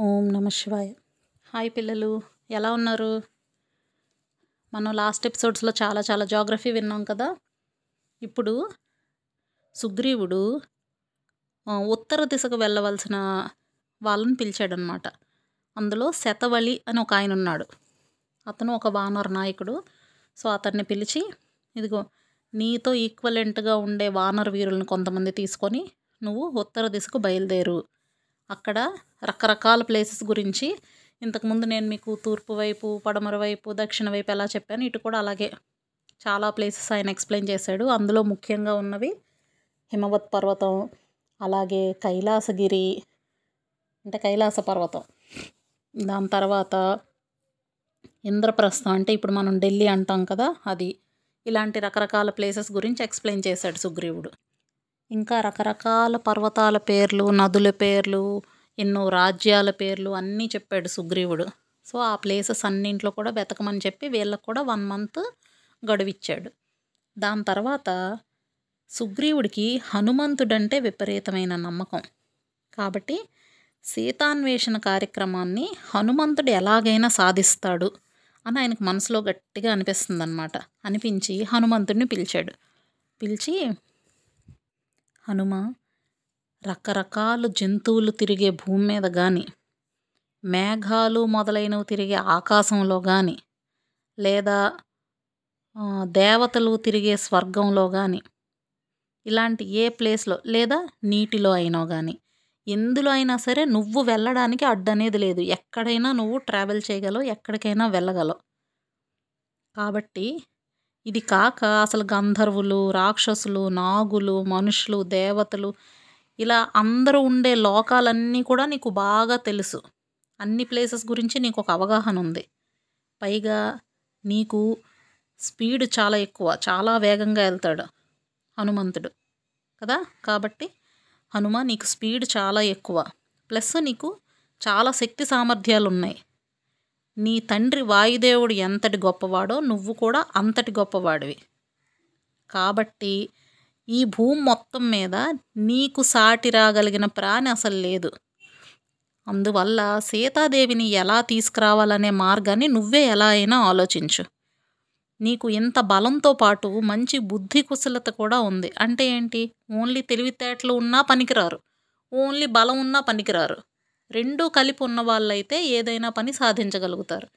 ఓం నమ శివాయ. హాయ్ పిల్లలు ఎలా ఉన్నారు? మనం లాస్ట్ ఎపిసోడ్స్లో చాలా చాలా జాగ్రఫీ విన్నాం కదా? ఇప్పుడు సుగ్రీవుడు ఉత్తర దిశకు వెళ్ళవలసిన వాళ్ళని పిలిచాడనమాట. అందులో శతవళి అని ఒక ఆయన ఉన్నాడు. అతను ఒక వానర నాయకుడు. సో అతన్ని పిలిచి ఇదిగో నీతో ఈక్వలెంట్గా ఉండే వానర వీరులను కొంతమంది తీసుకొని నువ్వు ఉత్తర దిశకు బయలుదేరు. అక్కడ రకరకాల ప్లేసెస్ గురించి ఇంతకుముందు నేను మీకు తూర్పు వైపు పడమర వైపు దక్షిణ వైపు ఎలా చెప్పాను ఇటు కూడా అలాగే చాలా ప్లేసెస్ ఆయన ఎక్స్ప్లెయిన్ చేశాడు. అందులో ముఖ్యంగా ఉన్నవి హిమవత్ పర్వతం అలాగే కైలాసగిరి అంటే కైలాస పర్వతం. దాని తర్వాత ఇంద్రప్రస్థం అంటే ఇప్పుడు మనం ఢిల్లీ అంటాం కదా అది. ఇలాంటి రకరకాల ప్లేసెస్ గురించి ఎక్స్ప్లెయిన్ చేశాడు సుగ్రీవుడు. ఇంకా రకరకాల పర్వతాల పేర్లు నదుల పేర్లు ఎన్నో రాజ్యాల పేర్లు అన్నీ చెప్పాడు సుగ్రీవుడు. సో ఆ ప్లేసెస్ అన్నింట్లో కూడా వెతకమని చెప్పి వీళ్ళకు కూడా వన్ మంత్ గడువిచ్చాడు. దాని తర్వాత సుగ్రీవుడికి హనుమంతుడంటే విపరీతమైన నమ్మకం. కాబట్టి సీతాన్వేషణ కార్యక్రమాన్ని హనుమంతుడు ఎలాగైనా సాధిస్తాడు అని ఆయనకు మనసులో గట్టిగా అనిపిస్తుంది అనమాట అనిపించి హనుమంతుడిని పిలిచాడు. పిలిచి హనుమ రకరకాల జంతువులు తిరిగే భూమి మీద కానీ మేఘాలు మొదలైనవి తిరిగే ఆకాశంలో కానీ లేదా దేవతలు తిరిగే స్వర్గంలో కానీ ఇలాంటి ఏ ప్లేస్లో లేదా నీటిలో అయినా కానీ ఎందులో అయినా సరే నువ్వు వెళ్ళడానికి అడ్డనేది లేదు. ఎక్కడైనా నువ్వు ట్రావెల్ చేయగలవు ఎక్కడికైనా వెళ్ళగలవు. కాబట్టి ఇది కాక అసలు గంధర్వులు రాక్షసులు నాగులు మనుషులు దేవతలు ఇలా అందరూ ఉండే లోకాలన్నీ కూడా నీకు బాగా తెలుసు. అన్ని ప్లేసెస్ గురించి నీకు ఒక అవగాహన ఉంది. పైగా నీకు స్పీడ్ చాలా ఎక్కువ చాలా వేగంగా వెళ్తాడు హనుమంతుడు కదా? కాబట్టి హనుమ నీకు స్పీడ్ చాలా ఎక్కువ. ప్లస్ నీకు చాలా శక్తి సామర్థ్యాలు ఉన్నాయి నీ తండ్రి వాయుదేవుడు ఎంతటి గొప్పవాడో నువ్వు కూడా అంతటి గొప్పవాడివి. కాబట్టి ఈ భూమి మొత్తం మీద నీకు సాటి రాగలిగిన ప్రాణి అసలు లేదు. అందువల్ల సీతాదేవిని ఎలా తీసుకురావాలనే మార్గాన్ని నువ్వే ఎలా అయినా ఆలోచించు. నీకు ఇంత బలంతో పాటు మంచి బుద్ధి కుశలత కూడా ఉంది. అంటే ఏంటి? ఓన్లీ తెలివితేటలు ఉన్నా పనికిరారు. ఓన్లీ బలం ఉన్నా పనికిరారు. రెండూ కలిపి ఉన్న వాళ్ళైతే ఏదైనా పని సాధించగలుగుతారు.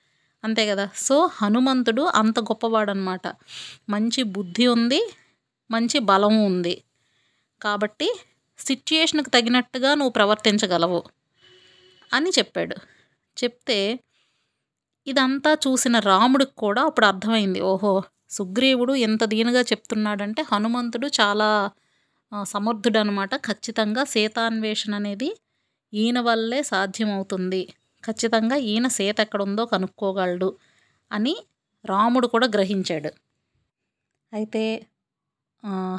అంతే కదా? సో హనుమంతుడు అంత గొప్పవాడనమాట మంచి బుద్ధి ఉంది మంచి బలం ఉంది. కాబట్టి సిచ్యుయేషన్కి తగినట్టుగా నువ్వు ప్రవర్తించగలవు అని చెప్పాడు. చెప్తే ఇదంతా చూసిన రాముడికి కూడా అప్పుడు అర్థమైంది. ఓహో సుగ్రీవుడు ఎంత దీనిగా చెప్తున్నాడంటే హనుమంతుడు చాలా సమర్థుడనమాట సమర్థుడు అనమాట ఖచ్చితంగా సీతాన్వేషణ అనేది ఈయన వల్లే సాధ్యమవుతుంది. ఖచ్చితంగా ఈయన సీత ఎక్కడుందో కనుక్కోగలడు అని రాముడు కూడా గ్రహించాడు. అయితే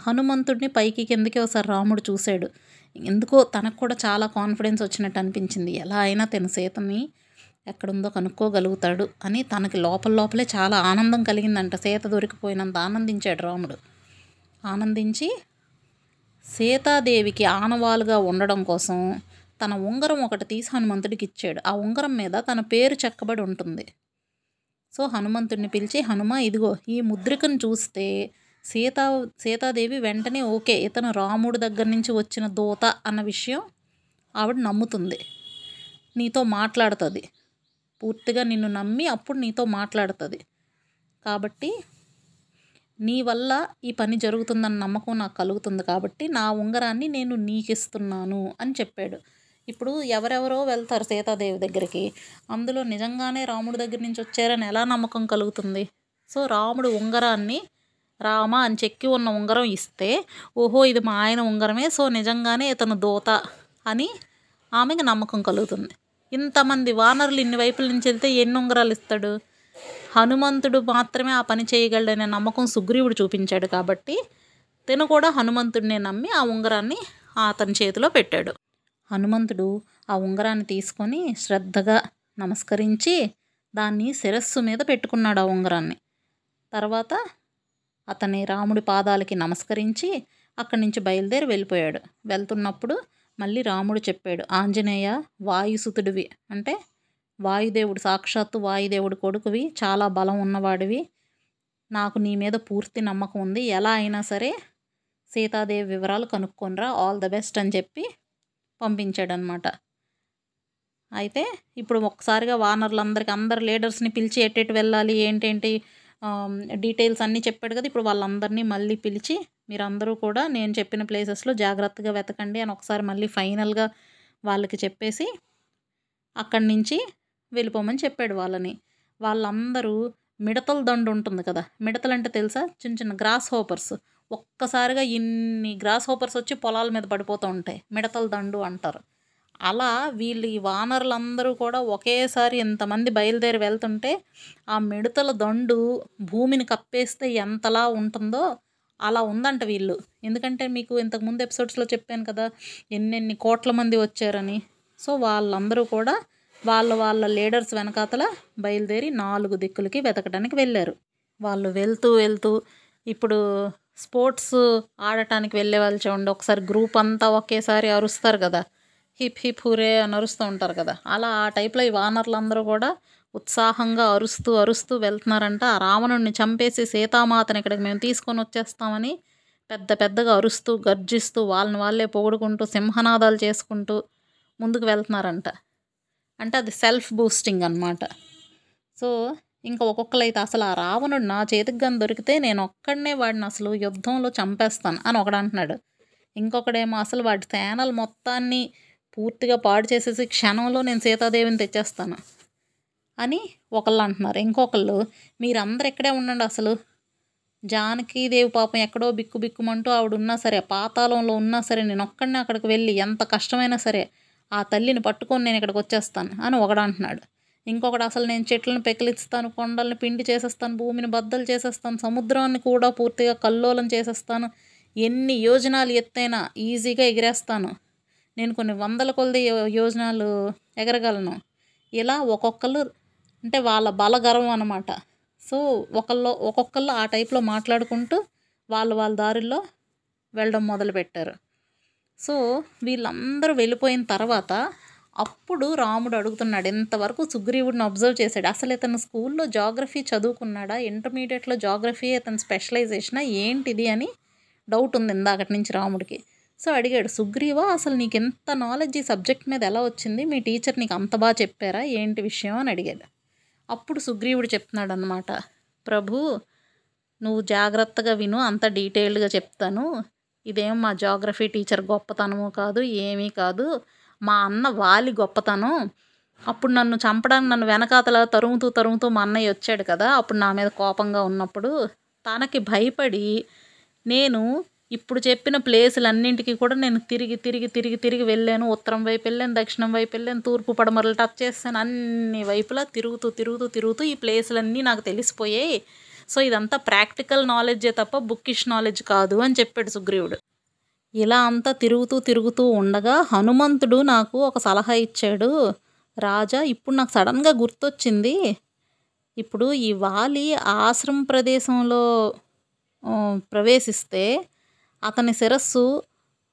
హనుమంతుడిని పైకి కిందకి ఒకసారి రాముడు చూశాడు. ఎందుకో తనకు కూడా చాలా కాన్ఫిడెన్స్ వచ్చినట్టు అనిపించింది. ఎలా అయినా తన సీతని ఎక్కడుందో కనుక్కోగలుగుతాడు అని తనకి లోపల లోపలే చాలా ఆనందం కలిగిందంట. సీత దొరికిపోయినంత ఆనందించాడు రాముడు. ఆనందించి సీతాదేవికి ఆనవాలుగా ఉండడం కోసం తన ఉంగరం ఒకటి తీసి హనుమంతుడికి ఇచ్చాడు. ఆ ఉంగరం మీద తన పేరు చెక్కబడి ఉంటుంది. సో హనుమంతుడిని పిలిచి హనుమ ఇదిగో ఈ ముద్రికను చూస్తే సీతా సీతాదేవి వెంటనే ఓకే ఇతను రాముడి దగ్గర నుంచి వచ్చిన దూత అన్న విషయం ఆవిడ నమ్ముతుంది. నీతో మాట్లాడుతుంది. పూర్తిగా నిన్ను నమ్మి అప్పుడు నీతో మాట్లాడుతుంది. కాబట్టి నీ వల్ల ఈ పని జరుగుతుందన్న నమ్మకం నాకు కలుగుతుంది. కాబట్టి నా ఉంగరాన్ని నేను నీకిస్తున్నాను అని చెప్పాడు. ఇప్పుడు ఎవరెవరో వెళ్తారు సీతాదేవి దగ్గరికి. అందులో నిజంగానే రాముడి దగ్గర నుంచి వచ్చారని ఎలా నమ్మకం కలుగుతుంది? సో రాముడు ఉంగరాన్ని రామ అని చెక్కి ఉన్న ఉంగరం ఇస్తే ఓహో ఇది మా ఆయన ఉంగరమే సో నిజంగానే ఇతను దోత అని ఆమెకి నమ్మకం కలుగుతుంది. ఇంతమంది వానరులు ఇన్ని వైపుల నుంచి వెళ్తే ఎన్ని ఉంగరాలు ఇస్తాడు? హనుమంతుడు మాత్రమే ఆ పని చేయగలడనే నమ్మకం సుగ్రీవుడు చూపించాడు కాబట్టి తను కూడా హనుమంతుడినే నమ్మి ఆ ఉంగరాన్ని అతని చేతిలో పెట్టాడు. హనుమంతుడు ఆ ఉంగరాన్ని తీసుకొని శ్రద్ధగా నమస్కరించి దాన్ని శిరస్సు మీద పెట్టుకున్నాడు ఆ ఉంగరాన్ని. తర్వాత అతని రాముడి పాదాలకి నమస్కరించి అక్కడి నుంచి బయలుదేరి వెళ్ళిపోయాడు. వెళ్తున్నప్పుడు మళ్ళీ రాముడు చెప్పాడు ఆంజనేయ వాయుసుతుడివి. అంటే వాయుదేవుడు సాక్షాత్తు వాయుదేవుడు కొడుకువి చాలా బలం ఉన్నవాడివి. నాకు నీ మీద పూర్తి నమ్మకం ఉంది. ఎలా అయినా సరే సీతాదేవి వివరాలు కనుక్కొనిరా ఆల్ ద బెస్ట్ అని చెప్పి పంపించాడనమాట. అయితే ఇప్పుడు ఒక్కసారిగా వానర్లందరికీ అందరు లీడర్స్ని పిలిచి ఎట్టెటు వెళ్ళాలి ఏంటేంటి డీటెయిల్స్ అన్నీ చెప్పాడు కదా ఇప్పుడు వాళ్ళందరినీ మళ్ళీ పిలిచి మీరందరూ కూడా నేను చెప్పిన ప్లేసెస్లో జాగ్రత్తగా వెతకండి అని ఒకసారి మళ్ళీ ఫైనల్గా వాళ్ళకి చెప్పేసి అక్కడి నుంచి వెళ్ళిపోమని చెప్పాడు వాళ్ళని. వాళ్ళందరూ మిడతల దండు ఉంటుంది కదా మిడతలు అంటే తెలుసా? చిన్న చిన్న గ్రాస్ హోపర్స్. ఒక్కసారిగా ఇన్ని గ్రాస్ హోపర్స్ వచ్చి పొలాల మీద పడిపోతూ ఉంటాయి. మిడతల దండు అంటారు. అలా వీళ్ళు ఈ వానరులందరూ కూడా ఒకేసారి ఎంతమంది బయలుదేరి వెళ్తుంటే ఆ మిడతల దండు భూమిని కప్పేస్తే ఎంతలా ఉంటుందో అలా ఉందంట వీళ్ళు. ఎందుకంటే మీకు ఇంతకు ముందు ఎపిసోడ్స్లో చెప్పాను కదా ఎన్నెన్ని కోట్ల మంది వచ్చారని. సో వాళ్ళందరూ కూడా వాళ్ళ వాళ్ళ లీడర్స్ వెనకాతల బయలుదేరి నాలుగు దిక్కులకి వెతకడానికి వెళ్ళారు. వాళ్ళు వెళ్తూ వెళ్తూ ఇప్పుడు స్పోర్ట్స్ ఆడటానికి వెళ్ళే వాళ్ళు చూడండి ఒకసారి గ్రూప్ అంతా ఒకేసారి అరుస్తారు కదా. హిప్ హిప్ హురే అని అరుస్తూ ఉంటారు కదా. అలా ఆ టైప్లో ఈ వానర్లందరూ కూడా ఉత్సాహంగా అరుస్తూ అరుస్తూ వెళ్తున్నారంట. ఆ రావణుడిని చంపేసి సీతామాతని ఇక్కడికి మేము తీసుకొని వచ్చేస్తామని పెద్ద పెద్దగా అరుస్తూ గర్జిస్తూ వాళ్ళని వాళ్ళే పొగుడుకుంటూ సింహనాదాలు చేసుకుంటూ ముందుకు వెళ్తున్నారంట. అంటే అది సెల్ఫ్ బూస్టింగ్ అనమాట సో ఇంకా ఒక్కొక్కరైతే అసలు ఆ రావణుడు నా చేతికి కానీ దొరికితే నేను ఒక్కడనే వాడిని అసలు యుద్ధంలో చంపేస్తాను అని ఒకడు అంటున్నాడు. ఇంకొకడేమో అసలు వాడి సేనలు మొత్తాన్ని పూర్తిగా పాడు చేసేసి క్షణంలో నేను సీతాదేవిని తెచ్చేస్తాను అని ఒకళ్ళు అంటున్నారు. ఇంకొకళ్ళు మీరందరు ఇక్కడే ఉండండి అసలు. జానకీదేవి పాపం ఎక్కడో బిక్కు బిక్కుమంటూ ఆవిడ ఉన్నా సరే పాతాళంలో ఉన్నా సరే నేను ఒక్కడిని అక్కడికి వెళ్ళి ఎంత కష్టమైనా సరే ఆ తల్లిని పట్టుకొని నేను ఇక్కడికి వచ్చేస్తాను అని ఒకడు అంటున్నాడు. ఇంకొకటి అసలు నేను చెట్లను పెకిలిస్తాను కొండల్ని పిండి చేసేస్తాను భూమిని బద్దలు చేసేస్తాను సముద్రాన్ని కూడా పూర్తిగా కల్లోలం చేసేస్తాను ఎన్ని యోజనాలు ఎత్తైనా ఈజీగా ఎగిరేస్తాను. నేను కొన్ని వందల కొలది యో- యోజనాలు ఎగరగలను. ఇలా ఒక్కొక్కరు అంటే వాళ్ళ బలగర్వం అనమాట సో ఒకళ్ళు ఒక్కొక్కళ్ళు ఆ టైప్లో మాట్లాడుకుంటూ వాళ్ళ వాళ్ళ దారిలో వెళ్ళడం మొదలుపెట్టారు. సో వీళ్ళందరూ వెళ్ళిపోయిన తర్వాత అప్పుడు రాముడు అడుగుతున్నాడు ఇంతవరకు సుగ్రీవుడిని అబ్జర్వ్ చేశాడు. అసలు ఇతను స్కూల్లో జాగ్రఫీ చదువుకున్నాడా? ఇంటర్మీడియట్లో జాగ్రఫీ ఇతను స్పెషలైజేషనా ఏంటిది? అని డౌట్ ఉంది ఇందాకటి నుంచి రాముడికి. సో అడిగాడు సుగ్రీవ అసలు నీకు ఎంత నాలెడ్జ్ ఈ సబ్జెక్ట్ మీద ఎలా వచ్చింది? మీ టీచర్ నీకు అంత బాగా చెప్పారా? ఏంటి విషయం? అని అడిగాడు. అప్పుడు సుగ్రీవుడు చెప్తున్నాడు అనమాట ప్రభు నువ్వు జాగ్రత్తగా విను అంత డీటెయిల్డ్గా చెప్తాను. ఇదేం మా జాగ్రఫీ టీచర్ గొప్పతనము కాదు ఏమీ కాదు. మా అన్న వాలి గొప్పతనం. అప్పుడు నన్ను చంపడానికి నన్ను వెనకాతల తరుముతూ తరుముతూ మా అన్నయ్య వచ్చాడు కదా అప్పుడు నా మీద కోపంగా ఉన్నప్పుడు తనకి భయపడి నేను ఇప్పుడు చెప్పిన ప్లేసులన్నింటికి కూడా నేను తిరిగి తిరిగి తిరిగి తిరిగి వెళ్ళాను. ఉత్తరం వైపు వెళ్ళాను దక్షిణం వైపు వెళ్ళాను తూర్పు పడమరలు టచ్ చేస్తాను. అన్ని వైపులా తిరుగుతూ తిరుగుతూ తిరుగుతూ ఈ ప్లేసులన్నీ నాకు తెలిసిపోయాయి. సో ఇదంతా ప్రాక్టికల్ నాలెడ్జే తప్ప బుక్కిష్ నాలెడ్జ్ కాదు అని చెప్పాడు సుగ్రీవుడు. ఇలా అంతా తిరుగుతూ తిరుగుతూ ఉండగా హనుమంతుడు నాకు ఒక సలహా ఇచ్చాడు. రాజా ఇప్పుడు నాకు సడన్గా గుర్తొచ్చింది. ఇప్పుడు ఈ వాలి ఆశ్రమ ప్రదేశంలో ప్రవేశిస్తే అతని శిరస్సు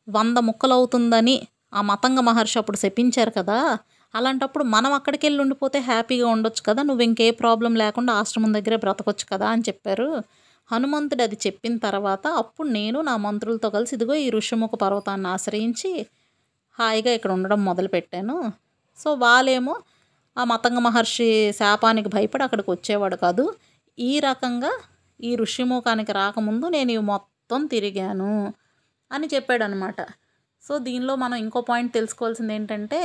వంద ముక్కలవుతుందని ఆ మతంగ మహర్షి అప్పుడు శపించారు కదా. అలాంటప్పుడు మనం అక్కడికి వెళ్ళి ఉండిపోతే హ్యాపీగా ఉండొచ్చు కదా. నువ్వు ఇంకే ప్రాబ్లం లేకుండా ఆశ్రమం దగ్గరే బ్రతకొచ్చు కదా అని చెప్పారు. హనుమంతుడు అది చెప్పిన తర్వాత అప్పుడు నేను నా మంత్రులతో కలిసి ఇదిగో ఈ ఋషిముఖ పర్వతాన్ని ఆశ్రయించి హాయిగా ఇక్కడ ఉండడం మొదలుపెట్టాను. సో వాళ్ళేమో ఆ మతంగ మహర్షి శాపానికి భయపడి అక్కడికి వచ్చేవాడు కాదు. ఈ రకంగా ఈ ఋషిముఖానికి రాకముందు నేను ఇవి మొత్తం తిరిగాను అని చెప్పాడనమాట. సో దీనిలో మనం ఇంకో పాయింట్ తెలుసుకోవాల్సింది ఏంటంటే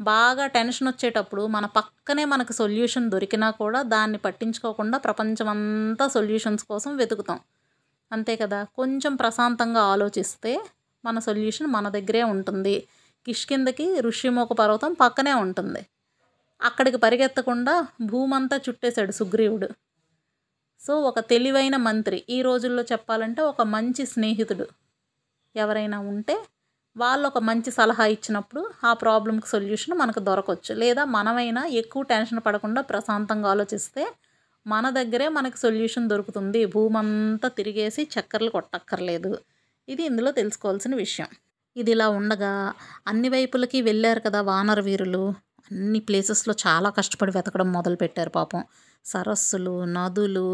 బాగా టెన్షన్ వచ్చేటప్పుడు మన పక్కనే మనకు సొల్యూషన్ దొరికినా కూడా దాన్ని పట్టించుకోకుండా ప్రపంచమంతా సొల్యూషన్స్ కోసం వెతుకుతాం. అంతే కదా? కొంచెం ప్రశాంతంగా ఆలోచిస్తే మన సొల్యూషన్ మన దగ్గరే ఉంటుంది. కిష్కిందకి ఋషిమోక పర్వతం పక్కనే ఉంటుంది. అక్కడికి పరిగెత్తకుండా భూమంతా చుట్టేశాడు సుగ్రీవుడు. సో ఒక తెలివైన మంత్రి. ఈ రోజుల్లో చెప్పాలంటే ఒక మంచి స్నేహితుడు. ఎవరైనా ఉంటే వాళ్ళు ఒక మంచి సలహా ఇచ్చినప్పుడు ఆ ప్రాబ్లంకి సొల్యూషన్ మనకు దొరకవచ్చు లేదా మనమైనా ఎక్కువ టెన్షన్ పడకుండా ప్రశాంతంగా ఆలోచిస్తే మన దగ్గరే మనకు సొల్యూషన్ దొరుకుతుంది. భూమంతా తిరిగేసి చక్కర్లు కొట్టక్కర్లేదు. ఇది ఇందులో తెలుసుకోవాల్సిన విషయం. ఇది ఇలా ఉండగా అన్ని వైపులకి వెళ్ళారు కదా వానర వీరులు. అన్ని ప్లేసెస్లో చాలా కష్టపడి వెతకడం మొదలుపెట్టారు పాపం. సరస్సులు నదులు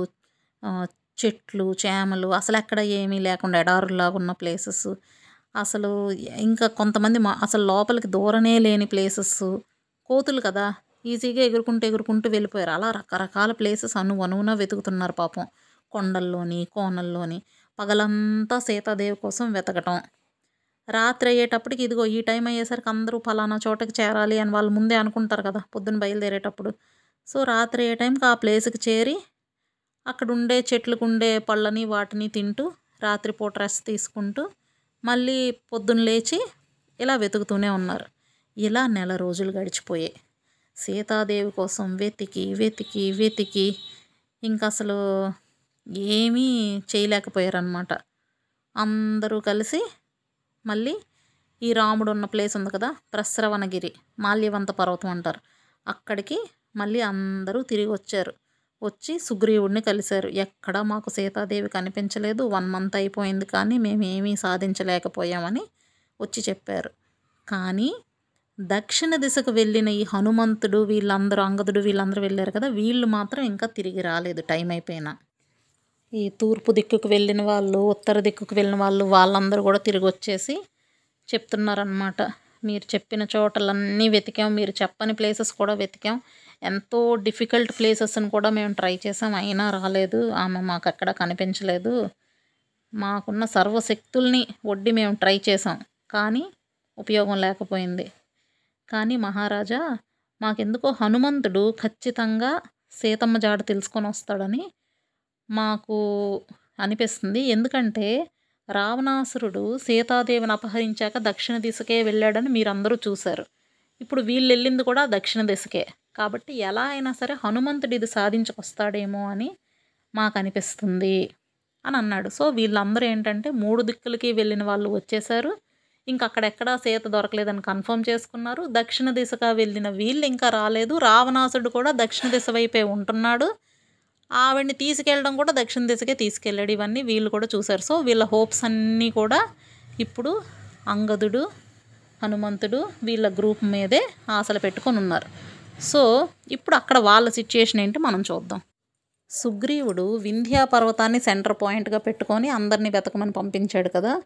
చెట్లు చేమలు అసలు ఎక్కడ ఏమీ లేకుండా ఎడారులాగా ఉన్న ప్లేసెస్. అసలు ఇంకా కొంతమంది మా అసలు లోపలికి దూరనే లేని ప్లేసెస్ కోతులు కదా ఈజీగా ఎగురుకుంటూ ఎగురుకుంటూ వెళ్ళిపోయారు. అలా రకరకాల ప్లేసెస్ అను వెతుకుతున్నారు పాపం. కొండల్లోని కోనల్లోని పగలంతా సీతాదేవి కోసం వెతకటం. రాత్రి అయ్యేటప్పటికి ఇదిగో ఈ టైం అయ్యేసరికి అందరూ ఫలానా చోటకి చేరాలి అని వాళ్ళు ముందే అనుకుంటారు కదా పొద్దున్న బయలుదేరేటప్పుడు. సో రాత్రి అయ్యే టైంకి ఆ ప్లేస్కి చేరి అక్కడ ఉండే చెట్లకు ఉండే పళ్ళని వాటిని తింటూ రాత్రిపూట రెస్ట్ తీసుకుంటూ మళ్ళీ పొద్దున్న లేచి ఇలా వెతుకుతూనే ఉన్నారు. ఇలా నెల రోజులు గడిచిపోయాయి. సీతాదేవి కోసం వెతికి వెతికి వెతికి ఇంకా అసలు ఏమీ చేయలేకపోయారనమాట అందరూ కలిసి మళ్ళీ ఈ రాముడు ఉన్న ప్లేస్ ఉంది కదా ప్రస్రవణగిరి మాల్యవంత పర్వతం అంటారు. అక్కడికి మళ్ళీ అందరూ తిరిగి వచ్చారు. వచ్చి సుగ్రీవుడిని కలిశారు. ఎక్కడ మాకు సీతాదేవి కనిపించలేదు. వన్ మంత్ అయిపోయింది కానీ మేము ఏమీ సాధించలేకపోయామని వచ్చి చెప్పారు. కానీ దక్షిణ దిశకు వెళ్ళిన ఈ హనుమంతుడు వీళ్ళందరూ అంగదుడు వీళ్ళందరూ వెళ్ళారు కదా వీళ్ళు మాత్రం ఇంకా తిరిగి రాలేదు టైం అయిపోయినా. ఈ తూర్పు దిక్కుకు వెళ్ళిన వాళ్ళు ఉత్తర దిక్కుకు వెళ్ళిన వాళ్ళు వాళ్ళందరూ కూడా తిరిగి వచ్చేసి చెప్తున్నారనమాట మీరు చెప్పిన చోటలన్నీ వెతికాం మీరు చెప్పని ప్లేసెస్ కూడా వెతికాం. ఎంతో డిఫికల్ట్ ప్లేసెస్ని కూడా మేము ట్రై చేసాం. అయినా రాలేదు. ఆమె మాకు ఎక్కడ కనిపించలేదు. మాకున్న సర్వశక్తుల్ని ఒడ్డి మేము ట్రై చేసాం. కానీ ఉపయోగం లేకపోయింది. కానీ మహారాజా మాకెందుకో హనుమంతుడు ఖచ్చితంగా సీతమ్మ జాడ తెలుసుకొని వస్తాడని మాకు అనిపిస్తుంది. ఎందుకంటే రావణాసురుడు సీతాదేవిని అపహరించాక దక్షిణ దిశకే వెళ్ళాడని మీరందరూ చూశారు. ఇప్పుడు వీళ్ళు వెళ్ళింది కూడా దక్షిణ దిశకే. కాబట్టి ఎలా అయినా సరే హనుమంతుడు ఇది సాధించుకొస్తాడేమో అని మాకు అనిపిస్తుంది అని అన్నాడు. సో వీళ్ళందరూ ఏంటంటే మూడు దిక్కులకి వెళ్ళిన వాళ్ళు వచ్చేసారు ఇంకా అక్కడెక్కడా సీత దొరకలేదని కన్ఫర్మ్ చేసుకున్నారు. దక్షిణ దిశగా వెళ్ళిన వీళ్ళు ఇంకా రాలేదు. రావణాసుడు కూడా దక్షిణ దిశ వైపే ఉంటున్నాడు. ఆవిడ్ని తీసుకెళ్ళడం కూడా దక్షిణ దిశకే తీసుకెళ్ళాడు. ఇవన్నీ వీళ్ళు కూడా చూశారు. సో వీళ్ళ హోప్స్ అన్నీ కూడా ఇప్పుడు అంగదుడు హనుమంతుడు వీళ్ళ గ్రూప్ మీదే ఆశలు పెట్టుకొని ఉన్నారు. సో ఇప్పుడు అక్కడ వాళ్ళ సిచ్యుయేషన్ ఏంటి మనం చూద్దాం. సుగ్రీవుడు వింధ్యా పర్వతాన్ని సెంటర్ పాయింట్గా పెట్టుకొని అందరినీ వెతకమని పంపించాడు కదా.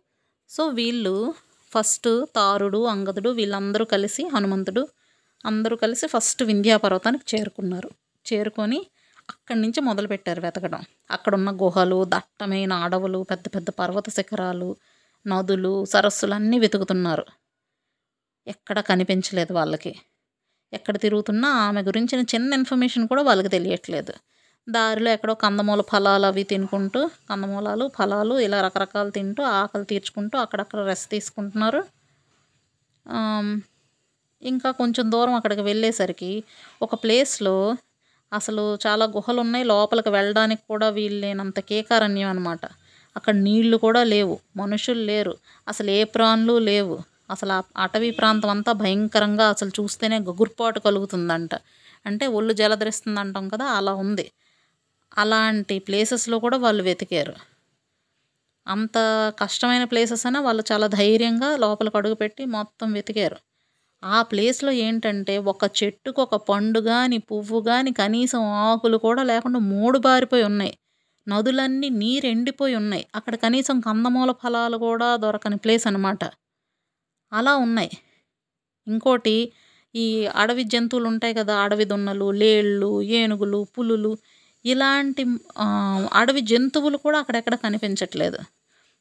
సో వీళ్ళు ఫస్ట్ తారుడు అంగదుడు వీళ్ళందరూ కలిసి హనుమంతుడు అందరూ కలిసి ఫస్ట్ వింధ్యా పర్వతానికి చేరుకున్నారు. చేరుకొని అక్కడి నుంచి మొదలుపెట్టారు వెతకడం. అక్కడున్న గుహలు దట్టమైన అడవులు పెద్ద పెద్ద పర్వత శిఖరాలు నదులు సరస్సులు అన్నీ వెతుకుతున్నారు. ఎక్కడ కనిపించలేదు వాళ్ళకి. ఎక్కడ తిరుగుతున్నా ఆమె గురించిన చిన్న ఇన్ఫర్మేషన్ కూడా వాళ్ళకి తెలియట్లేదు. దారిలో ఎక్కడో కందమూల ఫలాలు అవి తినుకుంటూ కందమూలాలు ఫలాలు ఇలా రకరకాలు తింటూ ఆకలి తీర్చుకుంటూ అక్కడక్కడ రెస్ట్ తీసుకుంటున్నారు. ఇంకా కొంచెం దూరం అక్కడికి వెళ్ళేసరికి ఒక ప్లేస్లో అసలు చాలా గుహలు ఉన్నాయి లోపలికి వెళ్ళడానికి కూడా వీలు లేనంత కేకారణ్యం అనమాట అక్కడ నీళ్ళు కూడా లేవు. మనుషులు లేరు. అసలు ఏ ప్రాణులు లేవు. అసలు ఆ అటవీ ప్రాంతం అంతా భయంకరంగా అసలు చూస్తేనే గగుర్పాటు కలుగుతుందంట. అంటే ఒళ్ళు జలధరిస్తుంది అంటాం కదా అలా ఉంది. అలాంటి ప్లేసెస్లో కూడా వాళ్ళు వెతికారు. అంత కష్టమైన ప్లేసెస్ అయినా వాళ్ళు చాలా ధైర్యంగా లోపలికి అడుగుపెట్టి మొత్తం వెతికారు. ఆ ప్లేస్లో ఏంటంటే ఒక చెట్టుకు ఒక పండు కానీ పువ్వు కానీ కనీసం ఆకులు కూడా లేకుండా మూడు బారిపోయి ఉన్నాయి. నదులన్నీ నీరు ఎండిపోయి ఉన్నాయి. అక్కడ కనీసం కందమూల ఫలాలు కూడా దొరకని ప్లేస్ అనమాట అలా ఉన్నాయి. ఇంకోటి ఈ అడవి జంతువులు ఉంటాయి కదా అడవి దున్నలు లేళ్ళు ఏనుగులు పులులు ఇలాంటి అడవి జంతువులు కూడా అక్కడెక్కడ కనిపించట్లేదు.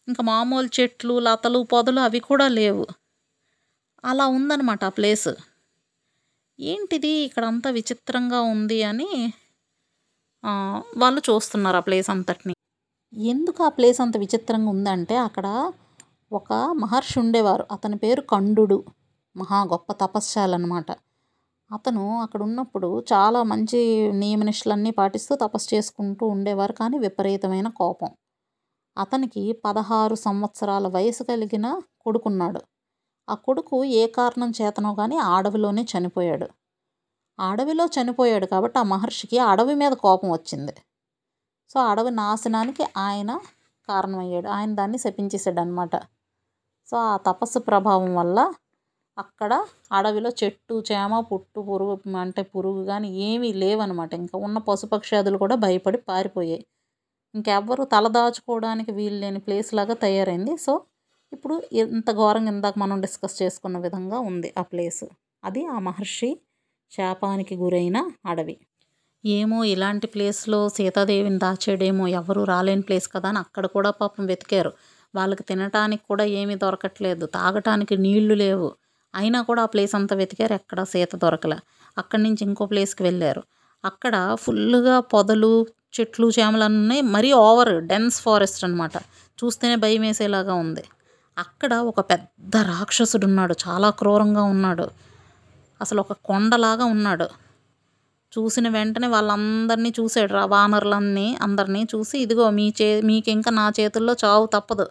ఇంకా మామూలు చెట్లు లతలు పొదలు అవి కూడా లేవు. అలా ఉందన్నమాట ఆ ప్లేస్. ఏంటిది ఇక్కడంతా విచిత్రంగా ఉంది అని వాళ్ళు చూస్తున్నారు ఆ ప్లేస్ అంతటిని. ఎందుకు ఆ ప్లేస్ అంత విచిత్రంగా ఉందంటే అక్కడ ఒక మహర్షి ఉండేవారు. అతని పేరు కండుడు మహా గొప్ప తపస్శాలి అనమాట అతను అక్కడ ఉన్నప్పుడు చాలా మంచి నియమనిష్టలన్నీ పాటిస్తూ తపస్సు చేసుకుంటూ ఉండేవారు కానీ విపరీతమైన కోపం. అతనికి పదహారు సంవత్సరాల వయసు కలిగిన కొడుకున్నాడు. ఆ కొడుకు ఏ కారణం చేతనో కానీ అడవిలోనే చనిపోయాడు. అడవిలో చనిపోయాడు కాబట్టి ఆ మహర్షికి అడవి మీద కోపం వచ్చింది. సో అడవి నాశనానికి ఆయన కారణమయ్యాడు. ఆయన దాన్ని శపించేశాడు అనమాట సో ఆ తపస్సు ప్రభావం వల్ల అక్కడ అడవిలో చెట్టు చేమ పుట్టు పురుగు అంటే పురుగు కానీ ఏమీ లేవనమాట ఇంకా ఉన్న పశుపక్షాదులు కూడా భయపడి పారిపోయాయి. ఇంకెవ్వరు తలదాచుకోవడానికి వీలు లేని ప్లేస్ లాగా తయారైంది. సో ఇప్పుడు ఇంత ఘోరంగా ఇందాక మనం డిస్కస్ చేసుకున్న విధంగా ఉంది ఆ ప్లేస్. అది ఆ మహర్షి శాపానికి గురైన అడవి. ఏమో ఇలాంటి ప్లేస్లో సీతాదేవిని దాచేడేమో ఎవరు రాలేని ప్లేస్ కదా అని అక్కడ కూడా పాపం వెతికారు. వాళ్ళకి తినటానికి కూడా ఏమీ దొరకట్లేదు. తాగటానికి నీళ్ళు లేవు. అయినా కూడా ఆ ప్లేస్ అంతా వెతికారు. ఎక్కడ సీత దొరకలే. అక్కడి నుంచి ఇంకో ప్లేస్కి వెళ్ళారు. అక్కడ ఫుల్గా పొదలు చెట్లు చేమలు అన్నీ మరీ ఓవర్ డెన్స్ ఫారెస్ట్ అనమాట చూస్తేనే భయం వేసేలాగా ఉంది. అక్కడ ఒక పెద్ద రాక్షసుడు ఉన్నాడు. చాలా క్రూరంగా ఉన్నాడు. అసలు ఒక కొండలాగా ఉన్నాడు. చూసిన వెంటనే వాళ్ళందరినీ చూసాడు రా వానరులన్నీ అందరినీ చూసి ఇదిగో మీ చే మీకు ఇంకా నా చేతుల్లో చావు తప్పదు.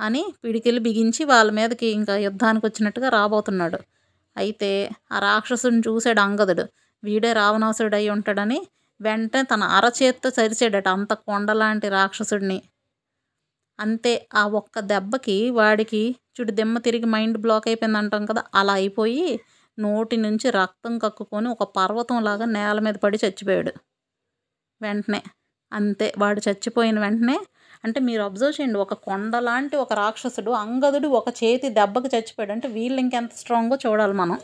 అని పిడికిలు బిగించి వాళ్ళ మీదకి ఇంకా యుద్ధానికి వచ్చినట్టుగా రాబోతున్నాడు. అయితే ఆ రాక్షసుని చూశాడు అంగదుడు. వీడే రావణాసుడు అయి ఉంటాడని వెంటనే తన అరచేత్తో చరిచాడట అంత కొండలాంటి రాక్షసుడిని. అంతే ఆ ఒక్క దెబ్బకి వాడికి చుడు దెమ్మ తిరిగి మైండ్ బ్లాక్ అయిపోయింది అంటాం కదా అలా అయిపోయి నోటి నుంచి రక్తం కక్కుకొని ఒక పర్వతంలాగా నేల మీద పడి చచ్చిపోయాడు. వెంటనే అంతే వాడు చచ్చిపోయిన వెంటనే అంటే మీరు అబ్జర్వ్ చేయండి ఒక కొండ లాంటి ఒక రాక్షసుడు అంగదుడు ఒక చేతి దెబ్బకి చచ్చిపోయాడు. అంటే వీళ్ళు ఇంకెంత స్ట్రాంగో చూడాలి మనం.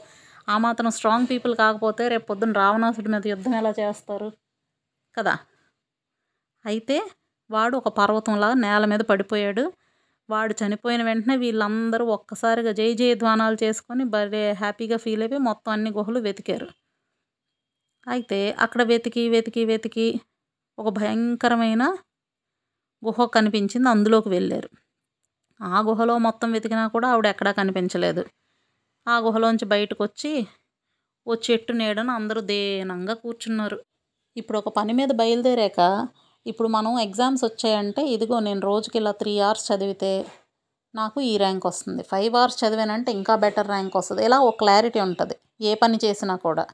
ఆ మాత్రం స్ట్రాంగ్ పీపుల్ కాకపోతే రేపు పొద్దున్న రావణాసుడి మీద యుద్ధం ఎలా చేస్తారు? కదా? అయితే వాడు ఒక పర్వతంలాగా నేల మీద పడిపోయాడు. వాడు చనిపోయిన వెంటనే వీళ్ళందరూ ఒక్కసారిగా జై జయధ్వానాలు చేసుకొని భలే హ్యాపీగా ఫీల్ అయిపోయి మొత్తం అన్ని గుహలు వెతికారు. అయితే అక్కడ వెతికి వెతికి వెతికి ఒక భయంకరమైన గుహ కనిపించింది అందులోకి వెళ్ళారు. ఆ గుహలో మొత్తం వెతికినా కూడా ఆవిడ ఎక్కడా కనిపించలేదు. ఆ గుహలోంచి బయటకు వచ్చి ఓ చెట్టు నీడను అందరూ దీనంగా కూర్చున్నారు. ఇప్పుడు ఒక పని మీద బయలుదేరాక ఇప్పుడు మనం ఎగ్జామ్స్ వచ్చాయంటే ఇదిగో నేను రోజుకి ఇలా త్రీ అవర్స్ చదివితే నాకు ఈ ర్యాంక్ వస్తుంది. ఫైవ్ అవర్స్ చదివానంటే ఇంకా బెటర్ ర్యాంక్ వస్తుంది. ఇలా ఒక క్లారిటీ ఉంటుంది. ఏ పని చేసినా కూడా.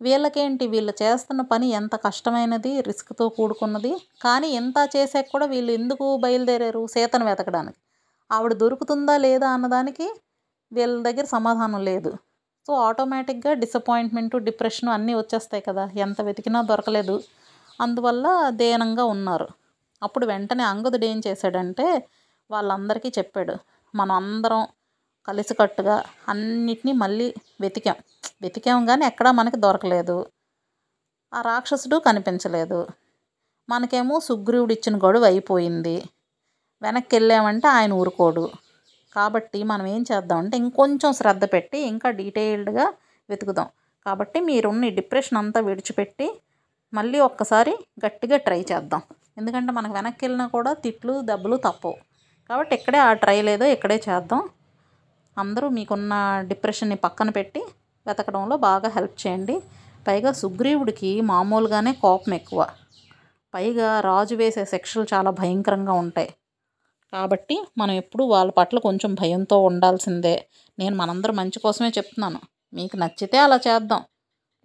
వీళ్ళకేంటి? వీళ్ళు చేస్తున్న పని ఎంత కష్టమైనది రిస్క్తో కూడుకున్నది? కానీ ఇంత చేసాక కూడా వీళ్ళు ఎందుకు బయలుదేరారు సీతను వెతకడానికి? ఆవిడ దొరుకుతుందా లేదా అన్నదానికి వీళ్ళ దగ్గర సమాధానం లేదు. సో ఆటోమేటిక్గా డిసప్పాయింట్మెంట్ డిప్రెషన్ అన్నీ వచ్చేస్తాయి కదా. ఎంత వెతికినా దొరకలేదు. అందువల్ల దీనంగా ఉన్నారు. అప్పుడు వెంటనే అంగదుడు ఏం చేశాడంటే వాళ్ళందరికీ చెప్పాడు. మనం అందరం కలిసికట్టుగా అన్నిటినీ మళ్ళీ వెతికాం. వెతికాము కానీ ఎక్కడా మనకి దొరకలేదు. ఆ రాక్షసుడు కనిపించలేదు. మనకేమో సుగ్రీవుడు ఇచ్చిన గడువు అయిపోయింది. వెనక్కి వెళ్ళామంటే ఆయన ఊరుకోడు. కాబట్టి మనం ఏం చేద్దామంటే ఇంకొంచెం శ్రద్ధ పెట్టి ఇంకా డీటెయిల్డ్గా వెతుకుదాం. కాబట్టి మీరున్న డిప్రెషన్ అంతా విడిచిపెట్టి మళ్ళీ ఒక్కసారి గట్టిగా ట్రై చేద్దాం. ఎందుకంటే మనకు వెనక్కి వెళ్ళినా కూడా తిట్లు దెబ్బలు తప్పవు. కాబట్టి ఇక్కడే ఆ ట్రై లేదో ఇక్కడే చేద్దాం. అందరూ మీకున్న డిప్రెషన్ని పక్కన పెట్టి వెతకడంలో బాగా హెల్ప్ చేయండి. పైగా సుగ్రీవుడికి మామూలుగానే కోపం ఎక్కువ. పైగా రాజు వేసే శిక్షలు చాలా భయంకరంగా ఉంటాయి. కాబట్టి మనం ఎప్పుడు వాళ్ళ పట్ల కొంచెం భయంతో ఉండాల్సిందే. నేను మనందరం మంచి కోసమే చెప్తున్నాను. మీకు నచ్చితే అలా చేద్దాం.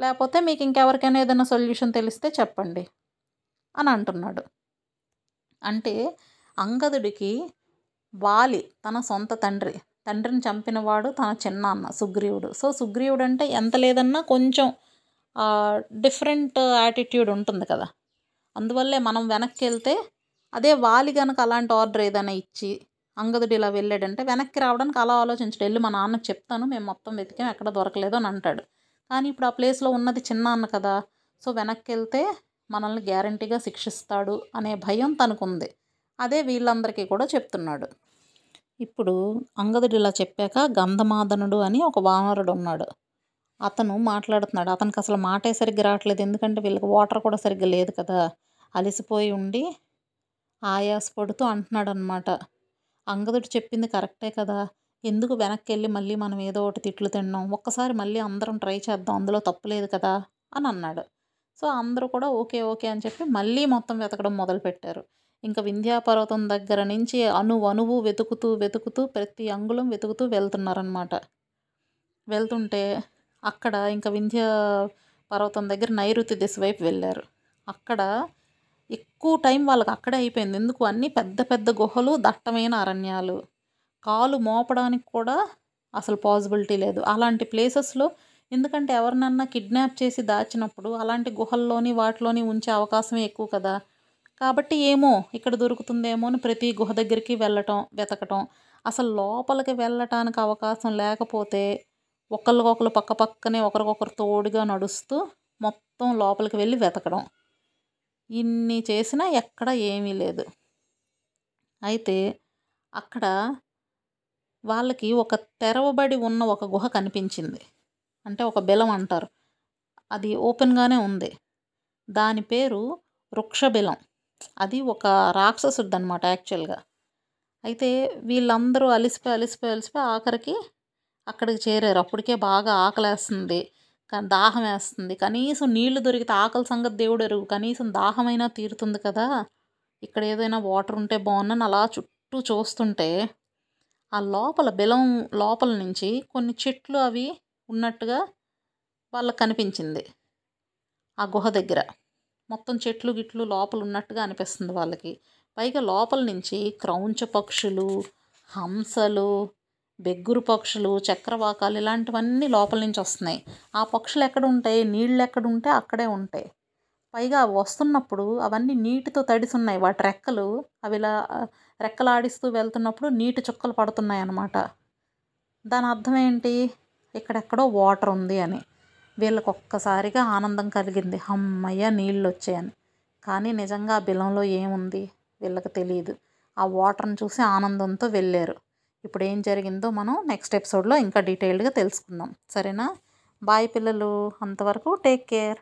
లేకపోతే మీకు ఇంకెవరికైనా ఏదైనా సొల్యూషన్ తెలిస్తే చెప్పండి. అని అంటున్నాడు. అంటే అంగదుడికి వాలి తన సొంత తండ్రి. తండ్రిని చంపినవాడు తన చిన్న అన్న సుగ్రీవుడు. సో సుగ్రీవుడు అంటే ఎంత లేదన్నా కొంచెం డిఫరెంట్ యాటిట్యూడ్ ఉంటుంది కదా. అందువల్లే మనం వెనక్కి వెళ్తే అదే వాలి కనుక అలాంటి ఆర్డర్ ఏదైనా ఇచ్చి అంగదుడు ఇలా వెళ్ళాడంటే వెనక్కి రావడానికి అలా ఆలోచించడు. వెళ్ళి మా నాన్నకు చెప్తాను మేము మొత్తం వెతికాం ఎక్కడ దొరకలేదు అని అంటాడు. కానీ ఇప్పుడు ఆ ప్లేస్లో ఉన్నది చిన్న అన్న కదా. సో వెనక్కి వెళ్తే మనల్ని గ్యారంటీగా శిక్షిస్తాడు అనే భయం తనకుంది. అదే వీళ్ళందరికీ కూడా చెప్తున్నాడు. ఇప్పుడు అంగదుడు ఇలా చెప్పాక గంధమాదనుడు అని ఒక వానరుడు ఉన్నాడు. అతను మాట్లాడుతున్నాడు. అతనికి అసలు మాటే సరిగ్గా రావట్లేదు. ఎందుకంటే వీళ్ళకి వాటర్ కూడా సరిగ్గా లేదు కదా. అలసిపోయి ఉండి ఆయాసపడుతూ అంటున్నాడు అనమాట అంగదుడు చెప్పింది కరెక్టే కదా. ఎందుకు వెనక్కి వెళ్ళి మళ్ళీ మనం ఏదో ఒకటి తిట్లు తిన్నాం ఒక్కసారి మళ్ళీ అందరం ట్రై చేద్దాం. అందులో తప్పులేదు కదా అని అన్నాడు. సో అందరూ కూడా ఓకే ఓకే అని చెప్పి మళ్ళీ మొత్తం వెతకడం మొదలుపెట్టారు. ఇంకా వింధ్యాపర్వతం దగ్గర నుంచి అణు అణువు వెతుకుతూ వెతుకుతూ ప్రతి అంగుళం వెతుకుతూ వెళ్తున్నారనమాట వెళ్తుంటే అక్కడ ఇంకా వింధ్య పర్వతం దగ్గర నైరుతి దిశ వైపు వెళ్ళారు. అక్కడ ఎక్కువ టైం వాళ్ళకి అక్కడే అయిపోయింది. ఎందుకు? అన్నీ పెద్ద పెద్ద గుహలు దట్టమైన అరణ్యాలు. కాలు మోపడానికి కూడా అసలు పాసిబిలిటీ లేదు. అలాంటి ప్లేసెస్లో ఎందుకంటే ఎవరినన్నా కిడ్నాప్ చేసి దాచినప్పుడు అలాంటి గుహల్లోని వాటిలోని ఉంచే అవకాశమే ఎక్కువ కదా. కాబట్టి ఏమో ఇక్కడ దొరుకుతుందేమో అని ప్రతి గుహ దగ్గరికి వెళ్ళటం వెతకటం. అసలు లోపలికి వెళ్ళటానికి అవకాశం లేకపోతే ఒకరికొకరు పక్క పక్కనే ఒకరికొకరు తోడుగా నడుస్తూ మొత్తం లోపలికి వెళ్ళి వెతకడం. ఇన్ని చేసినా ఎక్కడ ఏమీ లేదు. అయితే అక్కడ వాళ్ళకి ఒక తెరవబడి ఉన్న ఒక గుహ కనిపించింది. అంటే ఒక బెలం అంటారు. అది ఓపెన్గానే ఉంది. దాని పేరు వృక్షబిలం. అది ఒక రాక్షసుడు అనమాట యాక్చువల్గా. అయితే వీళ్ళందరూ అలిసిపోయి అలిసిపోయి అలిసిపోయి ఆఖరికి అక్కడికి చేరారు. అప్పటికే బాగా ఆకలేస్తుంది కానీ దాహం వేస్తుంది. కనీసం నీళ్ళు దొరికితే ఆకలి సంగతి దేవుడు ఎరుగు కనీసం దాహమైనా తీరుతుంది కదా. ఇక్కడ ఏదైనా వాటర్ ఉంటే బాగున్నాను అలా చుట్టూ చూస్తుంటే ఆ లోపల బెలం లోపల నుంచి కొన్ని చెట్లు అవి ఉన్నట్టుగా వాళ్ళకి కనిపించింది. ఆ గుహ దగ్గర. మొత్తం చెట్లు గిట్లు లోపల ఉన్నట్టుగా అనిపిస్తుంది వాళ్ళకి. పైగా లోపల నుంచి క్రౌంచ పక్షులు హంసలు బెగ్గురు పక్షులు చక్రవాకాలు ఇలాంటివన్నీ లోపల నుంచి వస్తున్నాయి. ఆ పక్షులు ఎక్కడ ఉంటాయి? నీళ్ళు ఎక్కడ ఉంటే అక్కడే ఉంటాయి. పైగా అవి వస్తున్నప్పుడు అవన్నీ నీటితో తడిసి ఉన్నాయి వాటి రెక్కలు అవి ఇలా రెక్కలాడిస్తూ వెళ్తున్నప్పుడు నీటి చుక్కలు పడుతున్నాయి అన్నమాట దాని అర్థం ఏంటి? ఇక్కడెక్కడో వాటర్ ఉంది అని. వీళ్ళకు ఒక్కసారిగా ఆనందం కలిగింది. అమ్మయ్య నీళ్ళు వచ్చాయని కానీ నిజంగా ఆ బిలంలో ఏముంది? వీళ్ళకి తెలియదు ఆ వాటర్ని చూసి ఆనందంతో వెళ్ళారు. ఇప్పుడు ఏం జరిగిందో మనం నెక్స్ట్ ఎపిసోడ్లో ఇంకా డీటెయిల్డ్గా తెలుసుకుందాం. సరేనా? బాయ్ పిల్లలు. అంతవరకు టేక్ కేర్.